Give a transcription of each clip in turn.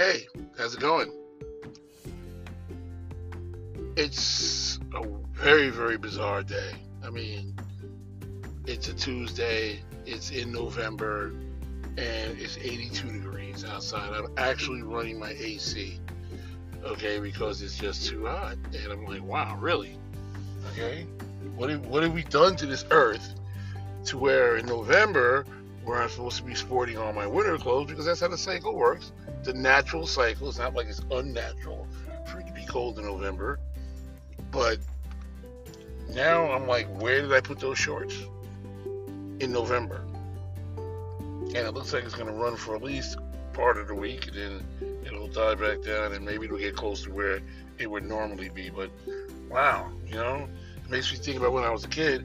Hey, how's it going? It's a very, very bizarre day. I mean, it's a Tuesday, it's in November, and it's 82 degrees outside. I'm actually running my AC, okay, because it's just too hot. And I'm like, wow, really? Okay? What have, what have we done to this earth to where in November, where I'm supposed to be sporting all my winter clothes, because that's how the cycle works. The natural cycle. It's not like it's unnatural for it to be cold in November. But now I'm like, where did I put those shorts? In November. And it looks like it's going to run for at least part of the week, and then it'll die back down, and maybe it'll get close to where it would normally be. But wow, you know, it makes me think about when I was a kid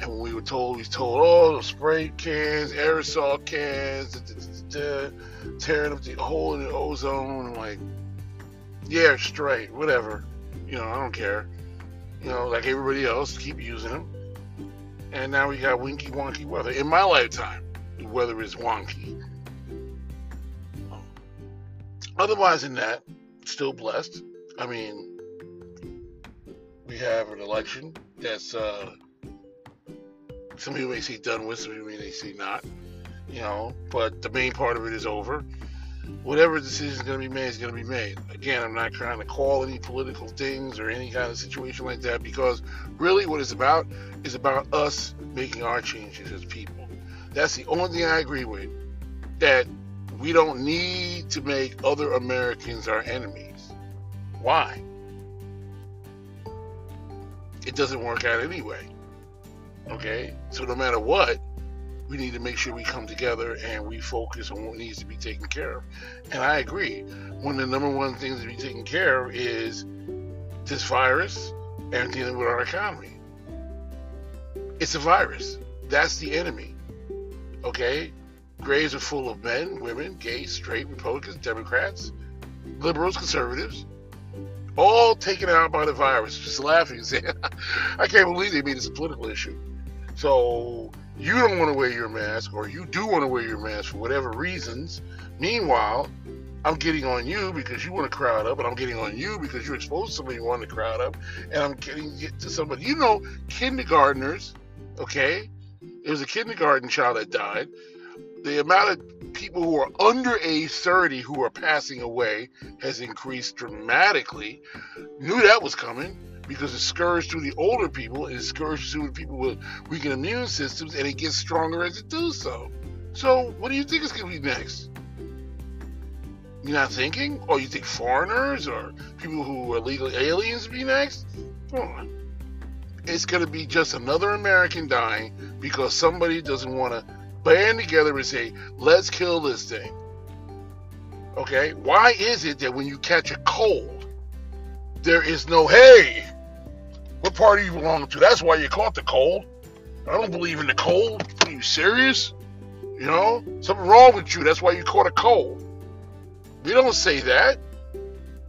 and we were told, we told, oh, the spray cans, aerosol cans, da, da, da, tearing up the hole in the ozone. I'm like, yeah, straight, whatever. You know, I don't care. You know, like everybody else, keep using them. And now we got winky wonky weather. In my lifetime, the weather is wonky. Otherwise, than that, still blessed. I mean, we have an election that's uh, some people may see done with, some people may see not. You know, but the main part of it is over. Whatever decision is going to be made is going to be made. Again, I'm not trying to call any political things or any kind of situation like that because really what it's about is about us making our changes as people. That's the only thing I agree with. That we don't need to make other Americans our enemies. Why? It doesn't work out anyway. Okay? So no matter what, we need to make sure we come together and we focus on what needs to be taken care of. And I agree. One of the number one things to be taken care of is this virus and dealing with our economy. It's a virus. That's the enemy. Okay? Graves are full of men, women, gay, straight, Republicans, Democrats, liberals, conservatives, all taken out by the virus. Just laughing saying, I can't believe they made this a political issue. So you don't want to wear your mask, or you do want to wear your mask for whatever reasons. Meanwhile, I'm getting on you because you want to crowd up, and I'm getting on you because you're exposed to somebody you want to crowd up, and I'm getting get to somebody. You know, kindergartners, okay? It was a kindergarten child that died. The amount of people who are under age 30 who are passing away has increased dramatically. Knew that was coming because it scourged through the older people and it scourges through people with weakened immune systems and it gets stronger as it does so. So, what do you think is going to be next? You're not thinking? Or you think foreigners or people who are legal aliens be next? Come on. It's going to be just another American dying because somebody doesn't want to band together and say, let's kill this thing. Okay? Why is it that when you catch a cold, there is no, what party you belong to? That's why you caught the cold. I don't believe in the cold. Are you serious? You know, something wrong with you. That's why you caught a cold. We don't say that.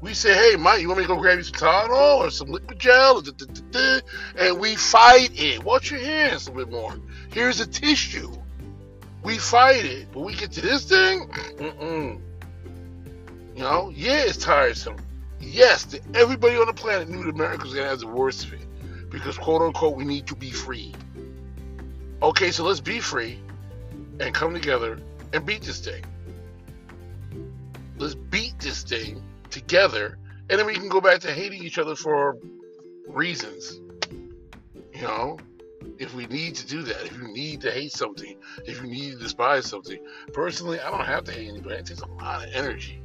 We say, hey, Mike, you want me to go grab you some Tylenol or some liquid gel? And we fight it. Wash your hands a little bit more. Here's a tissue. We fight it. But we get to this thing, mm-mm. You know, yeah, it's tiresome yes, everybody on the planet knew that America was going to have the worst of it because, quote unquote, we need to be free. Okay, so let's be free and come together and beat this thing. Let's beat this thing together, and then we can go back to hating each other for reasons. You know, if we need to do that, if you need to hate something, if you need to despise something. Personally, I don't have to hate anybody. It takes a lot of energy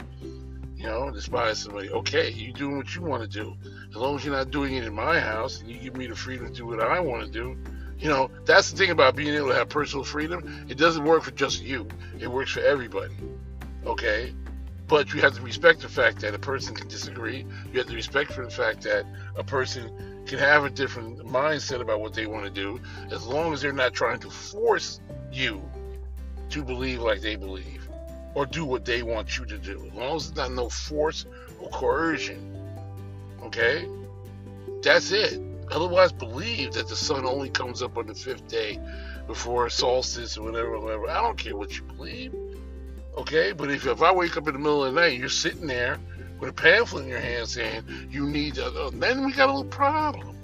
you know, despise somebody. Okay, you doing what you want to do. As long as you're not doing it in my house and you give me the freedom to do what I want to do. You know, that's the thing about being able to have personal freedom. It doesn't work for just you. It works for everybody. Okay? But you have to respect the fact that a person can disagree. You have to respect for the fact that a person can have a different mindset about what they want to do as long as they're not trying to force you to believe like they believe or do what they want you to do. As long as it's not no force or coercion. Okay? That's it. Otherwise, believe that the sun only comes up on the fifth day before solstice or whatever, whatever. I don't care what you believe. Okay, but if, if I wake up in the middle of the night, you're sitting there with a pamphlet in your hand saying you need to, uh, then we got a little problem.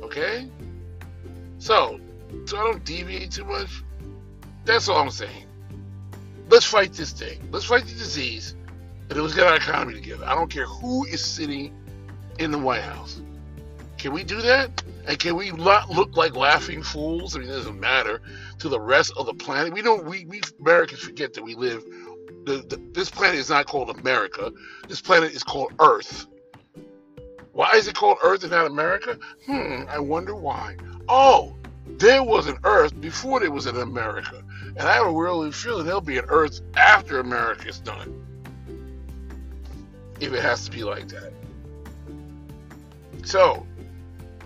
Okay? So, so I don't deviate too much. That's all I'm saying. Let's fight this thing. Let's fight the disease, and let's get our economy together. I don't care who is sitting in the White House. Can we do that? And can we not look like laughing fools? I mean, it doesn't matter to the rest of the planet. We don't. We, we Americans forget that we live. The, the, this planet is not called America. This planet is called Earth. Why is it called Earth and not America? Hmm. I wonder why. Oh, there was an Earth before there was an America, and I have a really feeling there'll be an Earth after America's done. If it has to be like that. So,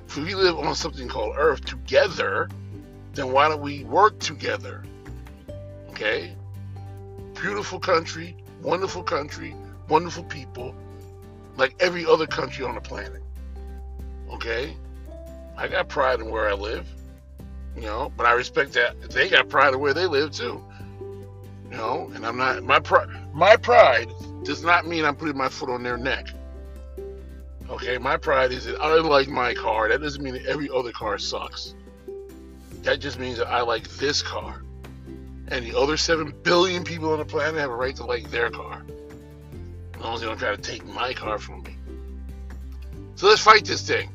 if we live on something called Earth together, then why don't we work together? Okay? Beautiful country, wonderful country, wonderful people, like every other country on the planet. Okay? I got pride in where I live, you know, but I respect that they got pride of where they live too. You know, and I'm not my pride my pride does not mean I'm putting my foot on their neck. Okay, my pride is that I like my car. That doesn't mean that every other car sucks. That just means that I like this car. And the other 7 billion people on the planet have a right to like their car. As long as they don't try to take my car from me. So let's fight this thing.